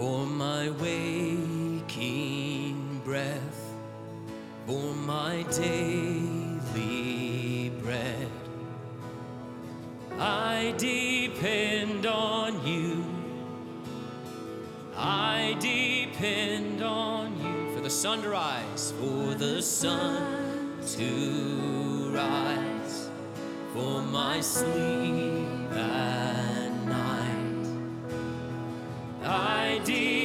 For my waking breath, for my daily bread, I depend on you. I depend on you for the sun to rise, for the sun to rise, for my sleep at night redeemed.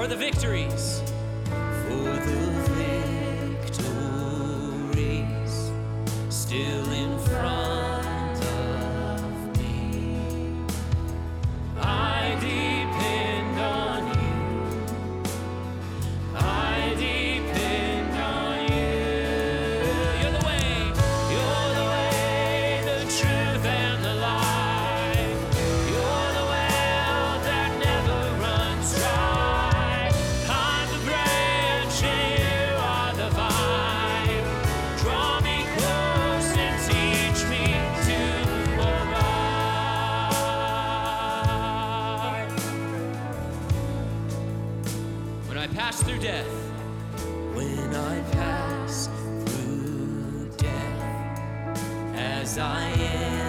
for the victories. pass through death, when I pass through death, as I am.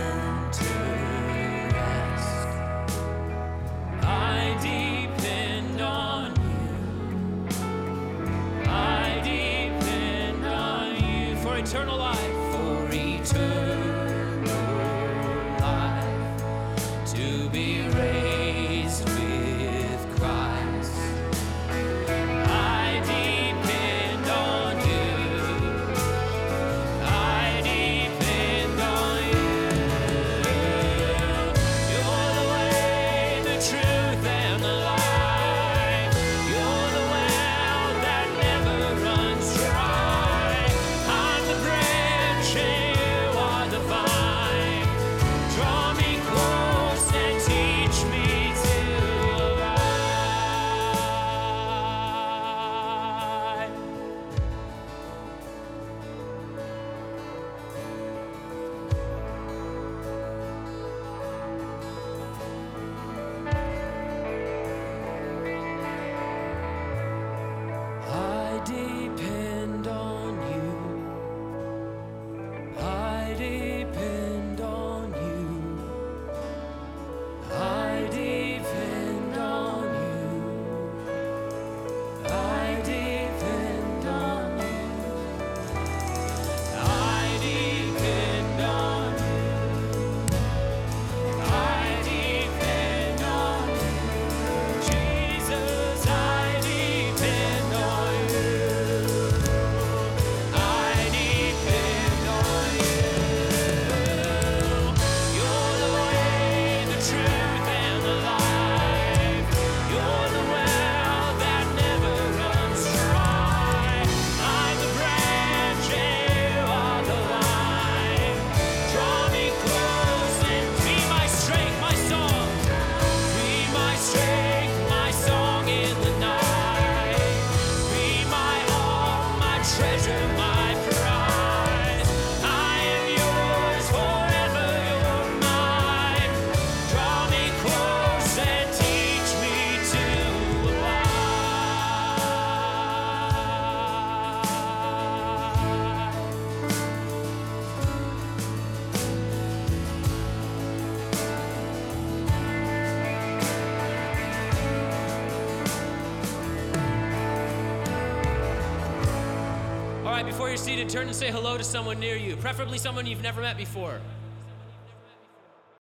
treasure mine. right, before you're seated, turn and say hello to someone near you, preferably someone you've never met before.